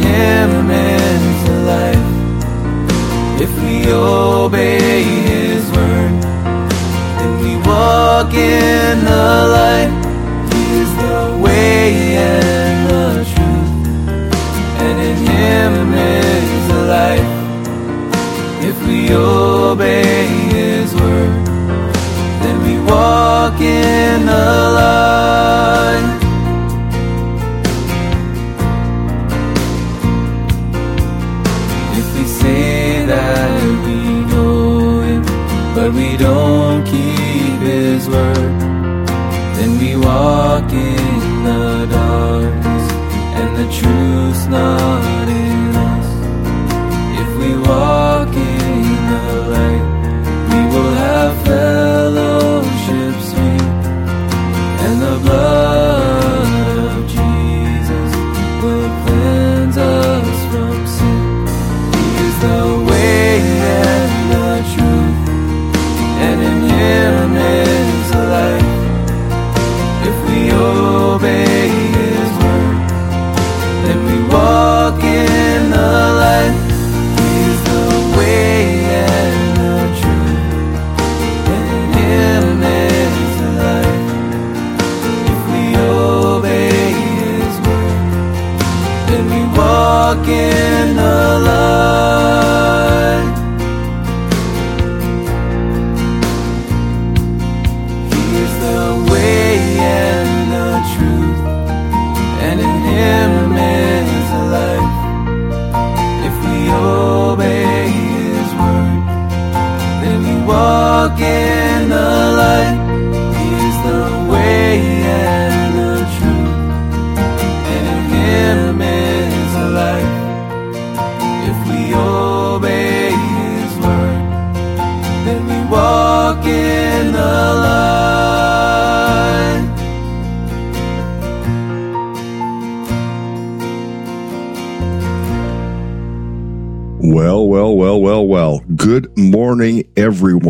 in Him the life. If we obey His word, then we walk in the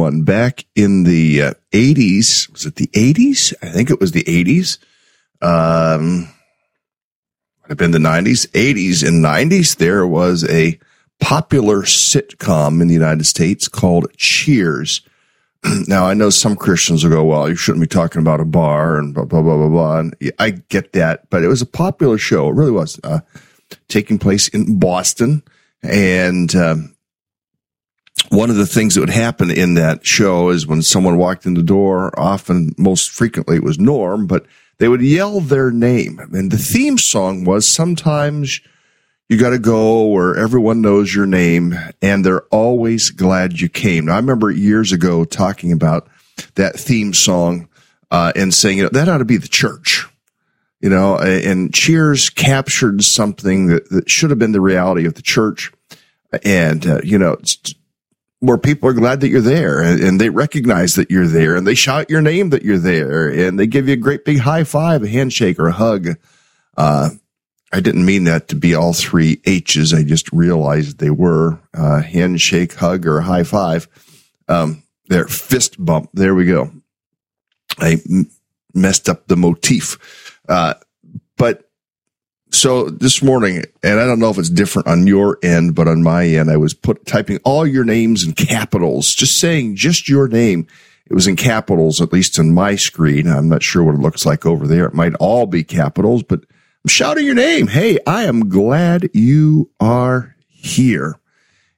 everyone. Back in the uh, 80s, was it the 80s? I think it was the 80s. Um, might have been the 90s, 80s and 90s. There was a popular sitcom in the United States called Cheers. now, I know some Christians will go, well, you shouldn't be talking about a bar and blah, blah, blah, blah, blah. And I get that, but it was a popular show. It really was, uh, taking place in Boston. And, um, one of the things that would happen in that show is when someone walked in the door, often, most frequently it was Norm, but they would yell their name. And the theme song was sometimes you got to go where everyone knows your name and they're always glad you came. Now, I remember years ago talking about that theme song, uh, and saying, you know, that ought to be the church you know, and Cheers captured something that, that should have been the reality of the church. And, uh, you know, where people are glad that you're there and, and, they recognize that you're there and they shout your name that you're there and they give you a great big high five, a handshake or a hug. Uh, I didn't mean that to be all three H's. I just realized they were, uh, handshake, hug, or high five. Um, fist bump. There we go. I m- messed up the motif. Uh, but so this morning, and I don't know if it's different on your end, but on my end, I was put typing all your names in capitals, just saying just your name. It was in capitals, at least on my screen. I'm not sure what it looks like over there. It might all be capitals, but I'm shouting your name. Hey, I am glad you are here.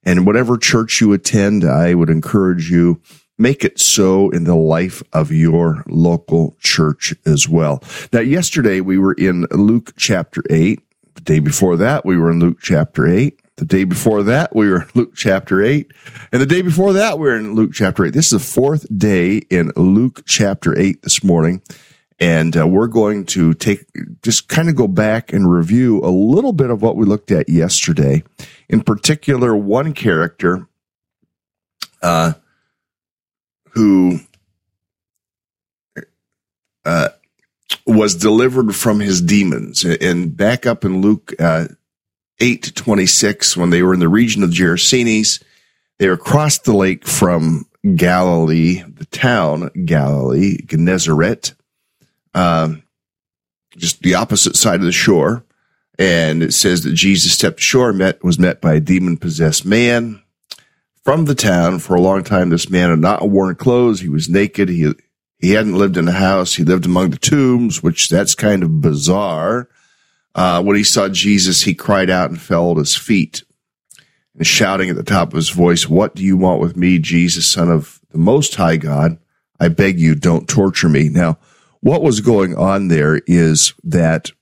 And whatever church you attend, I would encourage you make it so in the life of your local church as well. Now, yesterday we were in Luke chapter 8. The day before that, we were in Luke chapter 8. The day before that, we were in Luke chapter 8. And the day before that, we were in Luke chapter 8. This is the fourth day in Luke chapter 8 this morning. And uh, we're going to take, just kind of go back and review a little bit of what we looked at yesterday. In particular, one character, uh, who, uh, was delivered from his demons. And back up in Luke, uh, 8 to 26, when they were in the region of Gerasenes, they were across the lake from Galilee, the town Galilee, Gennesaret, um, just the opposite side of the shore. And it says that Jesus stepped ashore, met, was met by a demon possessed man from the town. For a long time, this man had not worn clothes. He was naked. He, he hadn't lived in a house. He lived among the tombs, which that's kind of bizarre. Uh, when he saw Jesus, he cried out and fell at his feet and shouting at the top of his voice, What do you want with me, Jesus, son of the Most High God? I beg you, don't torture me. Now, what was going on there is that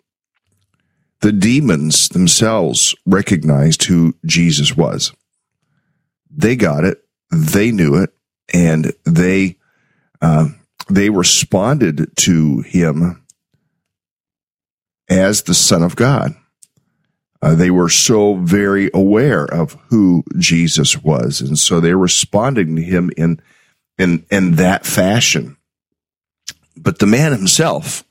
the demons themselves recognized who Jesus was. They got it, they knew it, and they uh, they responded to him as the Son of God. Uh, they were so very aware of who Jesus was, and so they're responding to him in in in that fashion. But the man himself,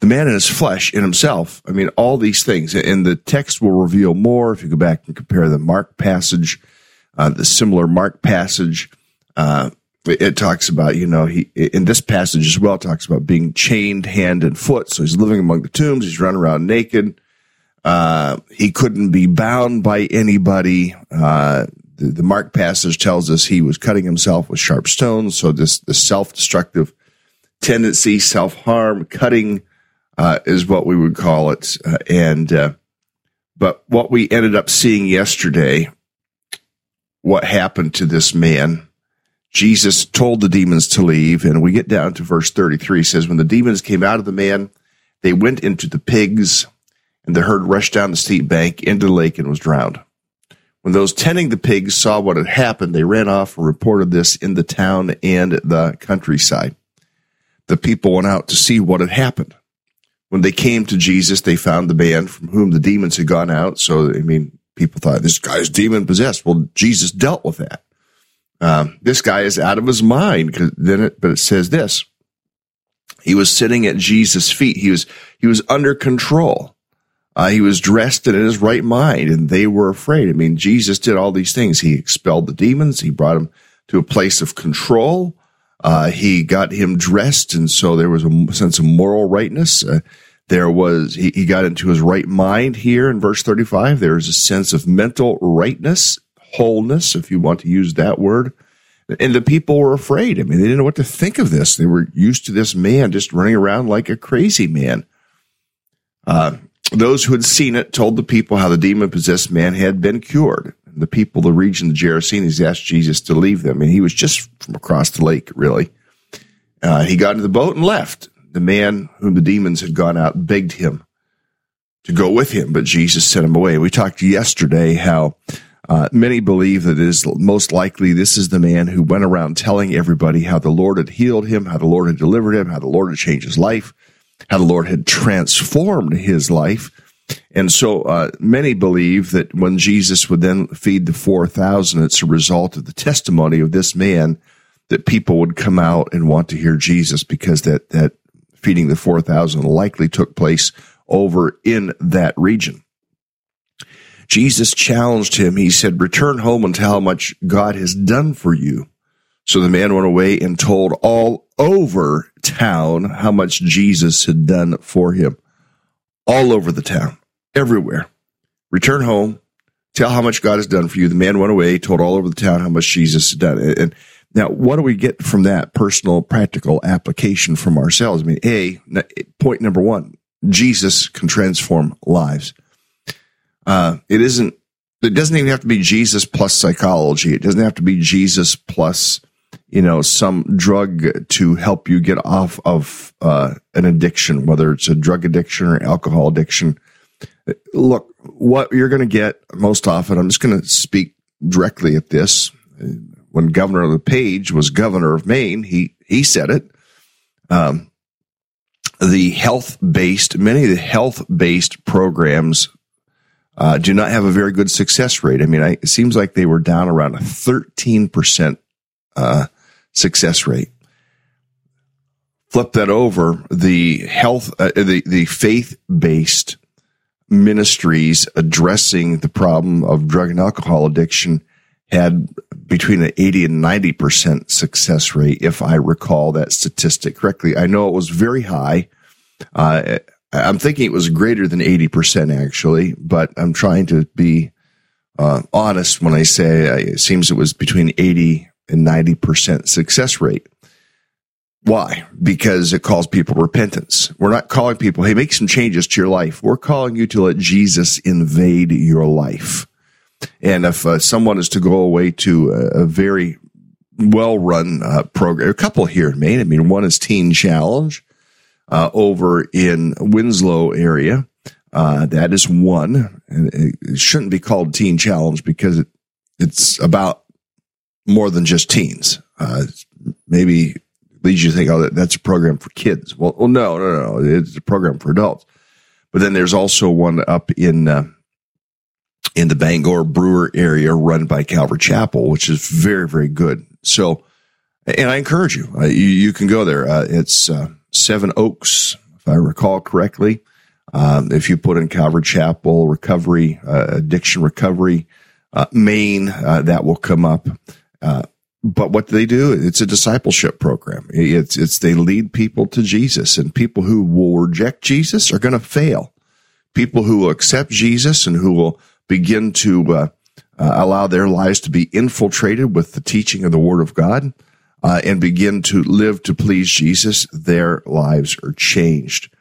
the man in his flesh, in himself, I mean, all these things, and the text will reveal more if you go back and compare the Mark passage, uh, the similar Mark passage. Uh, it talks about, you know, he in this passage as well talks about being chained hand and foot. So he's living among the tombs. He's running around naked. Uh, he couldn't be bound by anybody. Uh, the, the, Mark passage tells us he was cutting himself with sharp stones. So this the self destructive tendency, self harm, cutting uh, is what we would call it. Uh, and uh, but what we ended up seeing yesterday, what happened to this man. Jesus told the demons to leave, and we get down to verse 33 says, When the demons came out of the man, they went into the pigs and the herd rushed down the steep bank into the lake and was drowned. When those tending the pigs saw what had happened, they ran off and reported this in the town and the countryside. The people went out to see what had happened. When they came to Jesus, they found the man from whom the demons had gone out. So, I mean, people thought this guy's demon possessed. Well, Jesus dealt with that. Um, this guy is out of his mind. Then it, but it says this. He was sitting at Jesus' feet. He was, he was under control. Uh, he was dressed and in his right mind and they were afraid. I mean, Jesus did all these things. He expelled the demons. He brought them to a place of control. Uh, he got him dressed. And so there was a sense of moral rightness. Uh, there was, he, he got into his right mind here in verse 35. There's a sense of mental rightness, wholeness, if you want to use that word. And the people were afraid. I mean, they didn't know what to think of this. They were used to this man just running around like a crazy man. Uh, those who had seen it told the people how the demon possessed man had been cured. The people, the region, the Gerasenes asked Jesus to leave them, and he was just from across the lake, really. Uh, he got into the boat and left. The man whom the demons had gone out begged him to go with him, but Jesus sent him away. We talked yesterday how uh, many believe that it is most likely this is the man who went around telling everybody how the Lord had healed him, how the Lord had delivered him, how the Lord had changed his life how the Lord had transformed his life. And so uh, many believe that when Jesus would then feed the 4,000, it's a result of the testimony of this man that people would come out and want to hear Jesus because that, that feeding the 4,000 likely took place over in that region. Jesus challenged him. He said, return home and tell how much God has done for you. So the man went away and told all over town how much Jesus had done for him. All over the town, everywhere. Return home, tell how much God has done for you. The man went away, told all over the town how much Jesus had done. And now, what do we get from that personal, practical application from ourselves? I mean, A, point number one, Jesus can transform lives. Uh, it isn't, it doesn't even have to be Jesus plus psychology. It doesn't have to be Jesus plus you know, some drug to help you get off of uh, an addiction, whether it's a drug addiction or alcohol addiction. Look, what you're going to get most often, I'm just going to speak directly at this. When Governor LePage was governor of Maine, he, he said it. Um, the health based, many of the health based programs uh, do not have a very good success rate. I mean, I, it seems like they were down around a 13% uh, success rate. Flip that over, the health, uh, the, the faith based ministries addressing the problem of drug and alcohol addiction had between an 80 and 90% success rate, if I recall that statistic correctly. I know it was very high. Uh, I'm thinking it was greater than 80% actually, but I'm trying to be uh, honest when I say uh, it seems it was between 80 and 90% success rate. Why? Because it calls people repentance. We're not calling people, hey, make some changes to your life. We're calling you to let Jesus invade your life. And if uh, someone is to go away to a, a very well run uh, program, a couple here in Maine, I mean, one is Teen Challenge uh, over in Winslow area. Uh, that is one. And it shouldn't be called Teen Challenge because it, it's about more than just teens. Uh, maybe leads you to think, oh, that, that's a program for kids. Well, well, no, no, no, it's a program for adults. But then there's also one up in uh, in the Bangor Brewer area run by Calvary Chapel, which is very, very good. So, and I encourage you, uh, you, you, can go there. Uh, it's uh, Seven Oaks, if I recall correctly. Um, if you put in Calvary Chapel recovery, uh, addiction recovery, uh, Maine, uh, that will come up. but what they do? It's a discipleship program. It's, it's, they lead people to Jesus and people who will reject Jesus are going to fail. People who accept Jesus and who will begin to uh, uh, allow their lives to be infiltrated with the teaching of the Word of God uh, and begin to live to please Jesus, their lives are changed.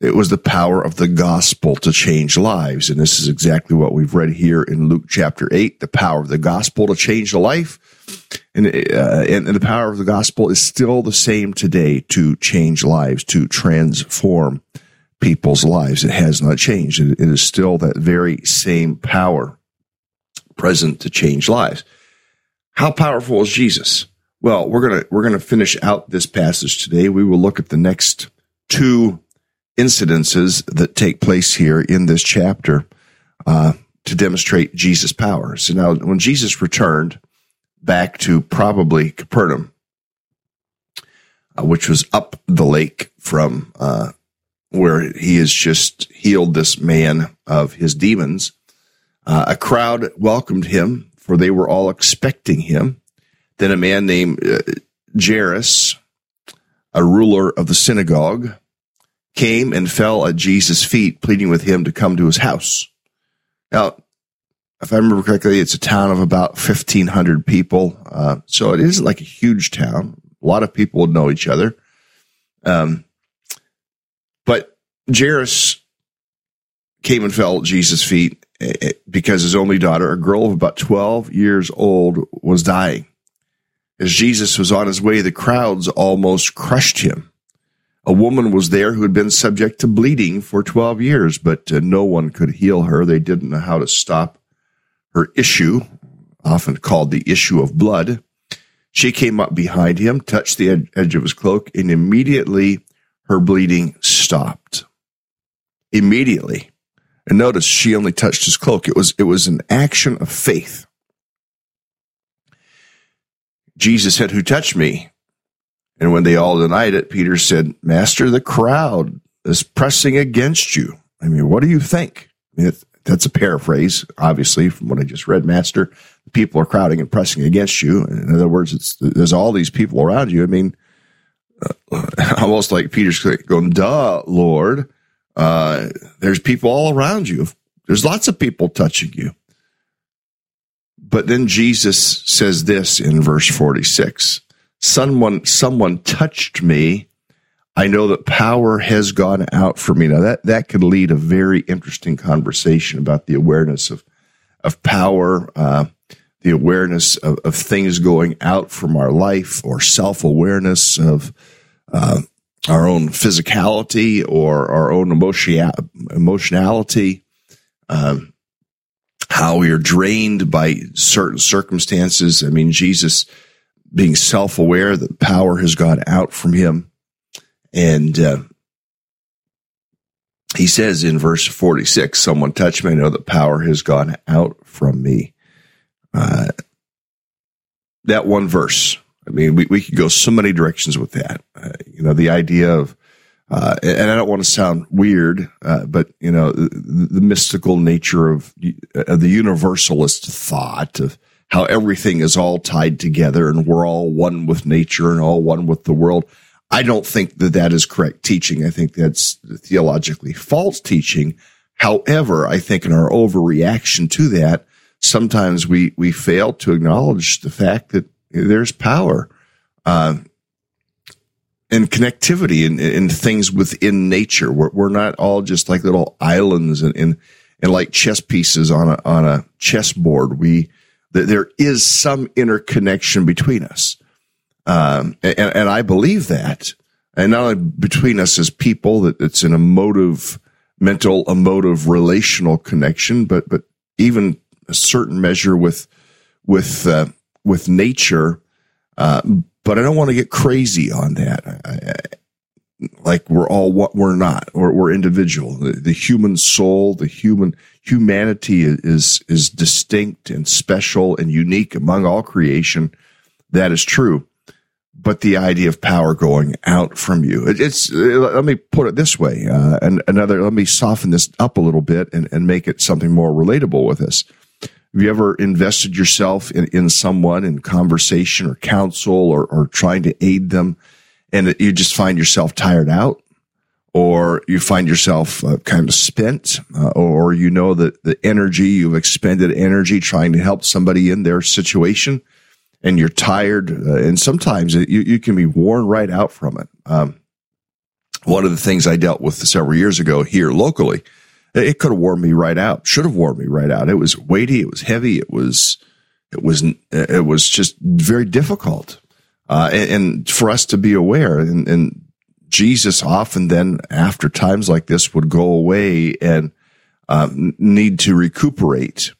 It was the power of the gospel to change lives. And this is exactly what we've read here in Luke chapter 8 the power of the gospel to change the life. And, uh, and, and the power of the gospel is still the same today to change lives, to transform people's lives. It has not changed. It, is still that very same power present to change lives. How powerful is Jesus? Well, we're going to, we're going to finish out this passage today. We will look at the next two incidences that take place here in this chapter, uh, to demonstrate Jesus' power. So now when Jesus returned back to probably Capernaum, uh, which was up the lake from, uh, where he has just healed this man of his demons. Uh, a crowd welcomed him, for they were all expecting him. Then a man named uh, Jairus, a ruler of the synagogue, came and fell at Jesus' feet, pleading with him to come to his house. Now, if I remember correctly, it's a town of about 1,500 people. Uh, so it isn't like a huge town. A lot of people would know each other. Um, Jairus came and fell at Jesus' feet eh, eh, because his only daughter, a girl of about 12 years old, was dying. As Jesus was on his way, the crowds almost crushed him. A woman was there who had been subject to bleeding for 12 years, but uh, no one could heal her. They didn't know how to stop her issue, often called the issue of blood. She came up behind him, touched the edge of his cloak, and immediately her bleeding stopped immediately. And notice she only touched his cloak. It was, it was an action of faith. Jesus said, who touched me? And when they all denied it, Peter said, master, the crowd is pressing against you. I mean, what do you think? I mean, that's a paraphrase, obviously, from what I just read, master. People are crowding and pressing against you. In other words, there's all these people around you. I mean, uh, almost like Peter's going, duh, Lord. Uh, there's people all around you. There's lots of people touching you. But then Jesus says this in verse 46. Someone, someone touched me. I know that power has gone out from me. Now that, that could lead a very interesting conversation about the awareness of, of power, uh, the awareness of, of things going out from our life or self awareness of uh, our own physicality or our own emotion, emotionality, um, how we are drained by certain circumstances. I mean, Jesus being self aware that power has gone out from him. And uh, he says in verse 46, someone touched me. I know that power has gone out from me. Uh, that one verse. I mean, we, we could go so many directions with that. Uh, you know, the idea of, uh, and I don't want to sound weird, uh, but you know, the, the, mystical nature of, of the universalist thought of how everything is all tied together and we're all one with nature and all one with the world. I don't think that that is correct teaching. I think that's theologically false teaching. However, I think in our overreaction to that, sometimes we, we fail to acknowledge the fact that there's power, uh, and connectivity in, in things within nature. We're, we're not all just like little islands and, and, and like chess pieces on a, on a chessboard. We, there is some interconnection between us. Um, and, and, I believe that. And not only between us as people, that it's an emotive, mental, emotive, relational connection, but, but even a certain measure with, with, uh, with nature. Uh, but I don't want to get crazy on that. I, I, like we're all what we're not, or we're individual. The, the, human soul, the human humanity is is distinct and special and unique among all creation. That is true but the idea of power going out from you. It, it's, let me put it this way. Uh, and another, let me soften this up a little bit and, and make it something more relatable with us. Have you ever invested yourself in, in someone in conversation or counsel or, or trying to aid them and you just find yourself tired out? Or you find yourself uh, kind of spent, uh, or you know that the energy you've expended energy trying to help somebody in their situation, and you're tired, uh, and sometimes it, you, you can be worn right out from it. Um, one of the things I dealt with several years ago here locally, it could have worn me right out. Should have worn me right out. It was weighty. It was heavy. It was, it was, it was just very difficult. Uh, and, and, for us to be aware and, and, Jesus often then after times like this would go away and uh, need to recuperate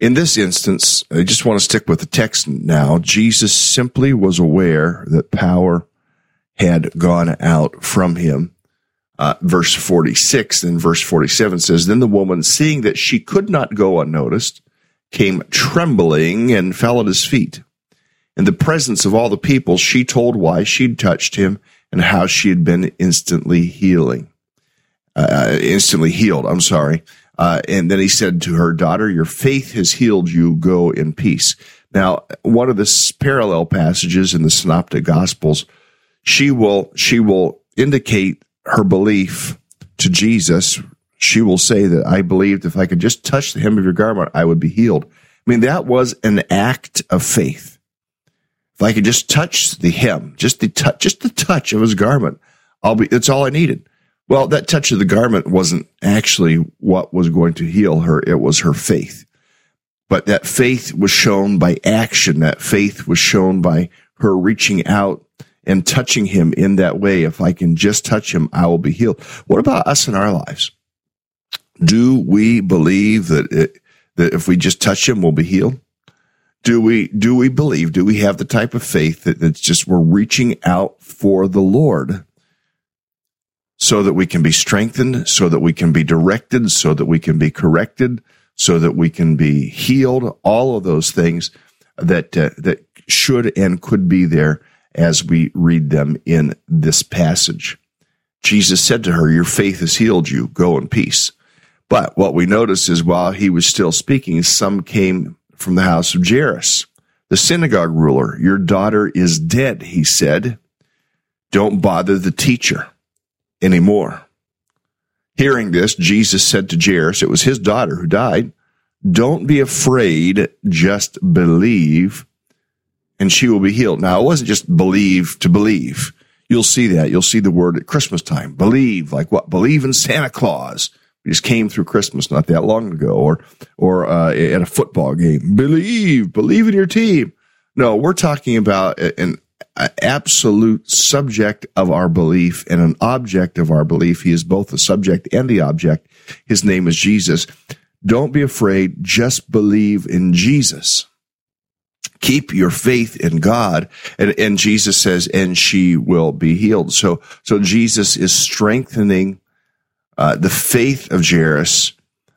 in this instance, I just want to stick with the text now. Jesus simply was aware that power had gone out from him. Uh, verse 46 and verse 47 says, Then the woman, seeing that she could not go unnoticed, came trembling and fell at his feet. In the presence of all the people, she told why she'd touched him and how she had been instantly healing, uh, instantly healed. I'm sorry. Uh, and then he said to her daughter, your faith has healed you. Go in peace. Now, one of the parallel passages in the synoptic gospels, she will, she will indicate her belief to Jesus. She will say that I believed if I could just touch the hem of your garment, I would be healed. I mean, that was an act of faith. If I could just touch the hem, just the touch, just the touch of his garment, I'll be, that's all I needed. Well, that touch of the garment wasn't actually what was going to heal her. It was her faith. But that faith was shown by action. That faith was shown by her reaching out and touching him in that way. If I can just touch him, I will be healed. What about us in our lives? Do we believe that it, that if we just touch him, we'll be healed? Do we, do we believe, do we have the type of faith that, it's just we're reaching out for the Lord? so that we can be strengthened, so that we can be directed, so that we can be corrected, so that we can be healed. All of those things that uh, that should and could be there as we read them in this passage. Jesus said to her, "Your faith has healed you. Go in peace." But what we notice is while he was still speaking, some came from the house of Jairus, the synagogue ruler. Your daughter is dead, he said. Don't bother the teacher anymore. Hearing this, Jesus said to Jairus, it was his daughter who died, don't be afraid, just believe, and she will be healed. Now, it wasn't just believe to believe. You'll see that. You'll see the word at Christmas time. Believe, like what? Believe in Santa Claus. We just came through Christmas not that long ago, or or uh, at a football game. Believe, believe in your team. No, we're talking about an absolute subject of our belief and an object of our belief. He is both the subject and the object. His name is Jesus. Don't be afraid. Just believe in Jesus. Keep your faith in God. And, and Jesus says, and she will be healed. So, so Jesus is strengthening uh, the faith of Jairus,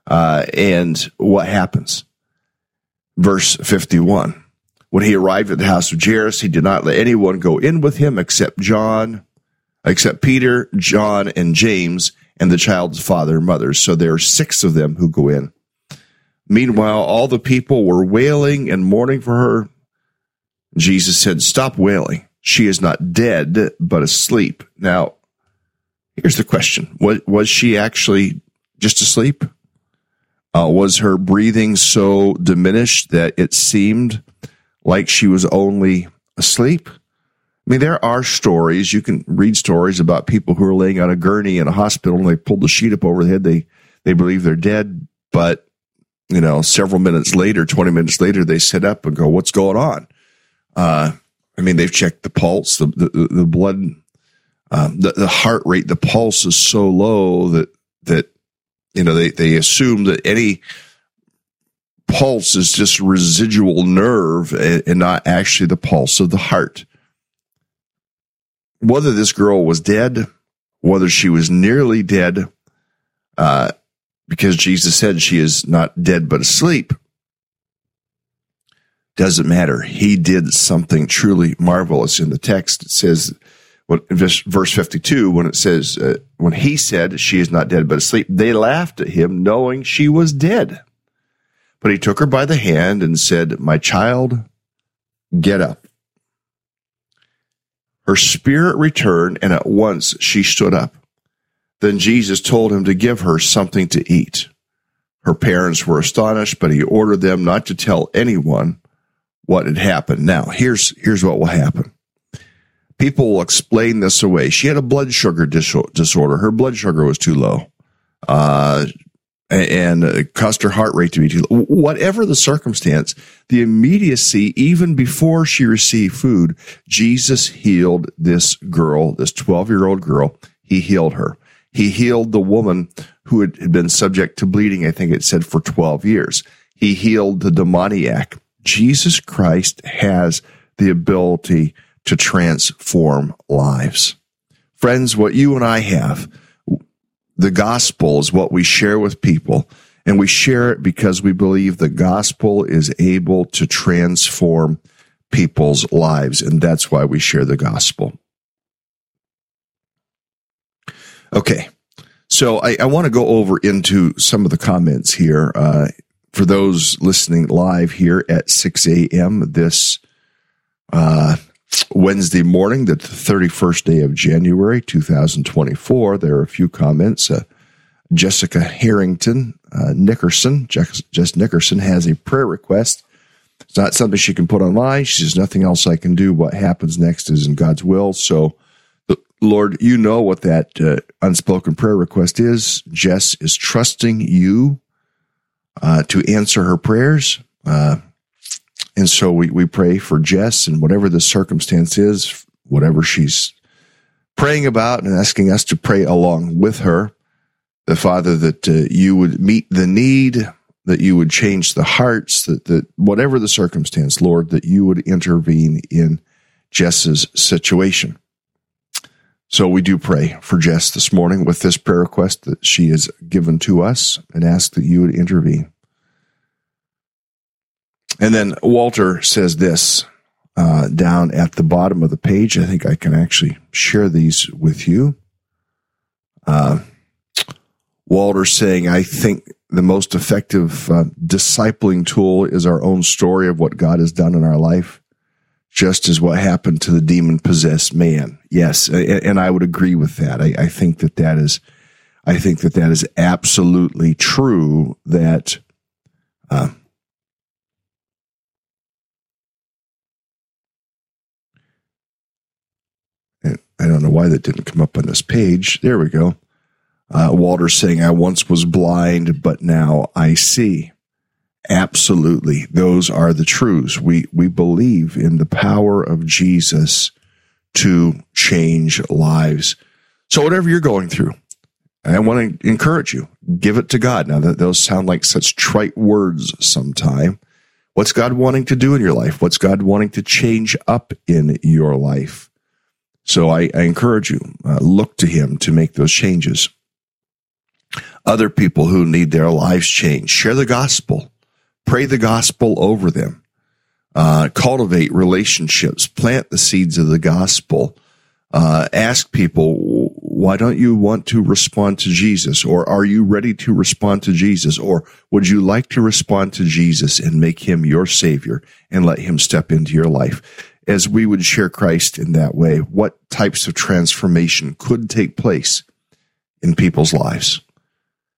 uh, and what happens. Verse 51. When he arrived at the house of Jairus, he did not let anyone go in with him except John, except Peter, John, and James, and the child's father and mother. So there are six of them who go in. Meanwhile, all the people were wailing and mourning for her. Jesus said, Stop wailing. She is not dead, but asleep. Now, here's the question Was, she actually just asleep? Uh, was her breathing so diminished that it seemed like she was only asleep? I mean, there are stories. You can read stories about people who are laying on a gurney in a hospital and they pulled the sheet up over the head. They, they believe they're dead, but, you know, several minutes later, 20 minutes later, they sit up and go, what's going on? Uh, I mean, they've checked the pulse, the, the, the blood, um, the, the heart rate, the pulse is so low that, that, you know, they, they assume that any pulse is just residual nerve and, and not actually the pulse of the heart whether this girl was dead, whether she was nearly dead, uh, because Jesus said she is not dead but asleep, doesn't matter. He did something truly marvelous in the text. It says, verse 52, when it says, uh, when he said she is not dead but asleep, they laughed at him knowing she was dead. But he took her by the hand and said, my child, get up. Her spirit returned, and at once she stood up. Then Jesus told him to give her something to eat. Her parents were astonished, but he ordered them not to tell anyone what had happened. Now, here's, here's what will happen. People will explain this away. She had a blood sugar disorder. Her blood sugar was too low. Uh, and uh, caused her heart rate to be too low. Whatever the circumstance, the immediacy, even before she received food, Jesus healed this girl, this 12 year old girl. He healed her. He healed the woman who had been subject to bleeding, I think it said, for 12 years. He healed the demoniac. Jesus Christ has the ability to transform lives. Friends, what you and I have the gospel is what we share with people. And we share it because we believe the gospel is able to transform people's lives. And that's why we share the gospel. Okay. So I, I want to go over into some of the comments here. Uh, for those listening live here at 6 a.m. this uh, Wednesday morning, the 31st day of January, 2024. There are a few comments. Uh, Jessica Harrington uh, Nickerson, Jess, Jess Nickerson has a prayer request. It's not something she can put online. She says, nothing else I can do. What happens next is in God's will. So, Lord, you know what that uh, unspoken prayer request is. Jess is trusting you uh, to answer her prayers. Uh, and so we, we pray for Jess and whatever the circumstance is, whatever she's praying about and asking us to pray along with her. The Father, that uh, you would meet the need, that you would change the hearts, that, that whatever the circumstance, Lord, that you would intervene in Jess's situation. So we do pray for Jess this morning with this prayer request that she has given to us and ask that you would intervene. And then Walter says this uh, down at the bottom of the page. I think I can actually share these with you. Uh, Walter saying, I think the most effective uh, discipling tool is our own story of what God has done in our life, just as what happened to the demon possessed man. Yes. And I would agree with that. I, I think that that is, I think that that is absolutely true that, uh, I don't know why that didn't come up on this page. There we go. Uh, Walter saying, I once was blind, but now I see. Absolutely. Those are the truths. We, we believe in the power of Jesus to change lives. So whatever you're going through, I want to encourage you, give it to God. Now that those sound like such trite words sometime. What's God wanting to do in your life? What's God wanting to change up in your life? So I, I encourage you, uh, look to him to make those changes. other people who need their lives changed. Share the gospel. Pray the gospel over them. Uh, cultivate relationships. Plant the seeds of the gospel. Uh, ask people, why don't you want to respond to Jesus? Or are you ready to respond to Jesus? Or would you like to respond to Jesus and make him your savior and let him step into your life? As we would share Christ in that way, what types of transformation could take place in people's lives?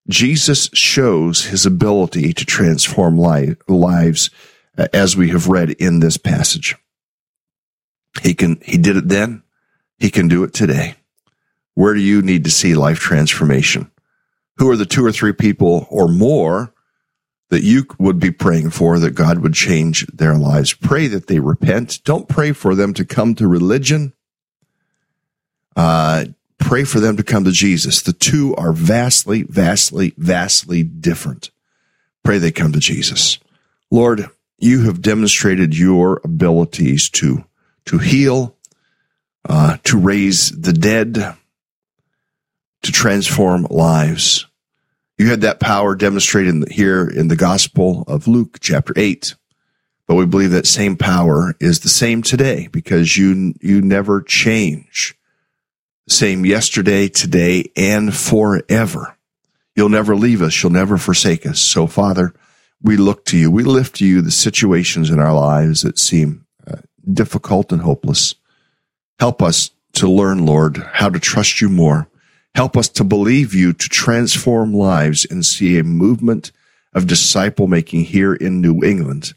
Jesus shows his ability to transform lives uh, as we have read in this passage. He can, he did it then. He can do it today. Where do you need to see life transformation? Who are the two or three people or more that you would be praying for that God would change their lives? Pray that they repent. Don't pray for them to come to religion. Uh, pray for them to come to Jesus. The two are vastly, vastly, vastly different. Pray they come to Jesus. Lord, you have demonstrated your abilities to, to heal, uh, to raise the dead, to transform lives. You had that power demonstrated here in the Gospel of Luke, chapter 8. But we believe that same power is the same today because you, you never change same yesterday, today, and forever. You'll never leave us. You'll never forsake us. So, Father, we look to you. We lift to you the situations in our lives that seem uh, difficult and hopeless. Help us to learn, Lord, how to trust you more. Help us to believe you to transform lives and see a movement of disciple making here in New England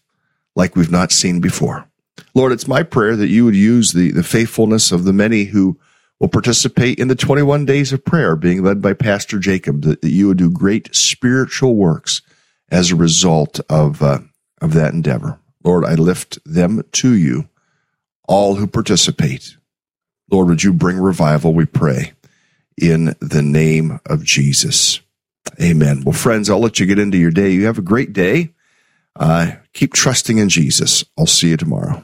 like we've not seen before. Lord, it's my prayer that you would use the, the faithfulness of the many who will participate in the 21 days of prayer being led by Pastor Jacob, that, that you would do great spiritual works as a result of, uh, of that endeavor. Lord, I lift them to you, all who participate. Lord, would you bring revival, we pray, in the name of Jesus. Amen. Well, friends, I'll let you get into your day. You have a great day. Uh, keep trusting in Jesus. I'll see you tomorrow.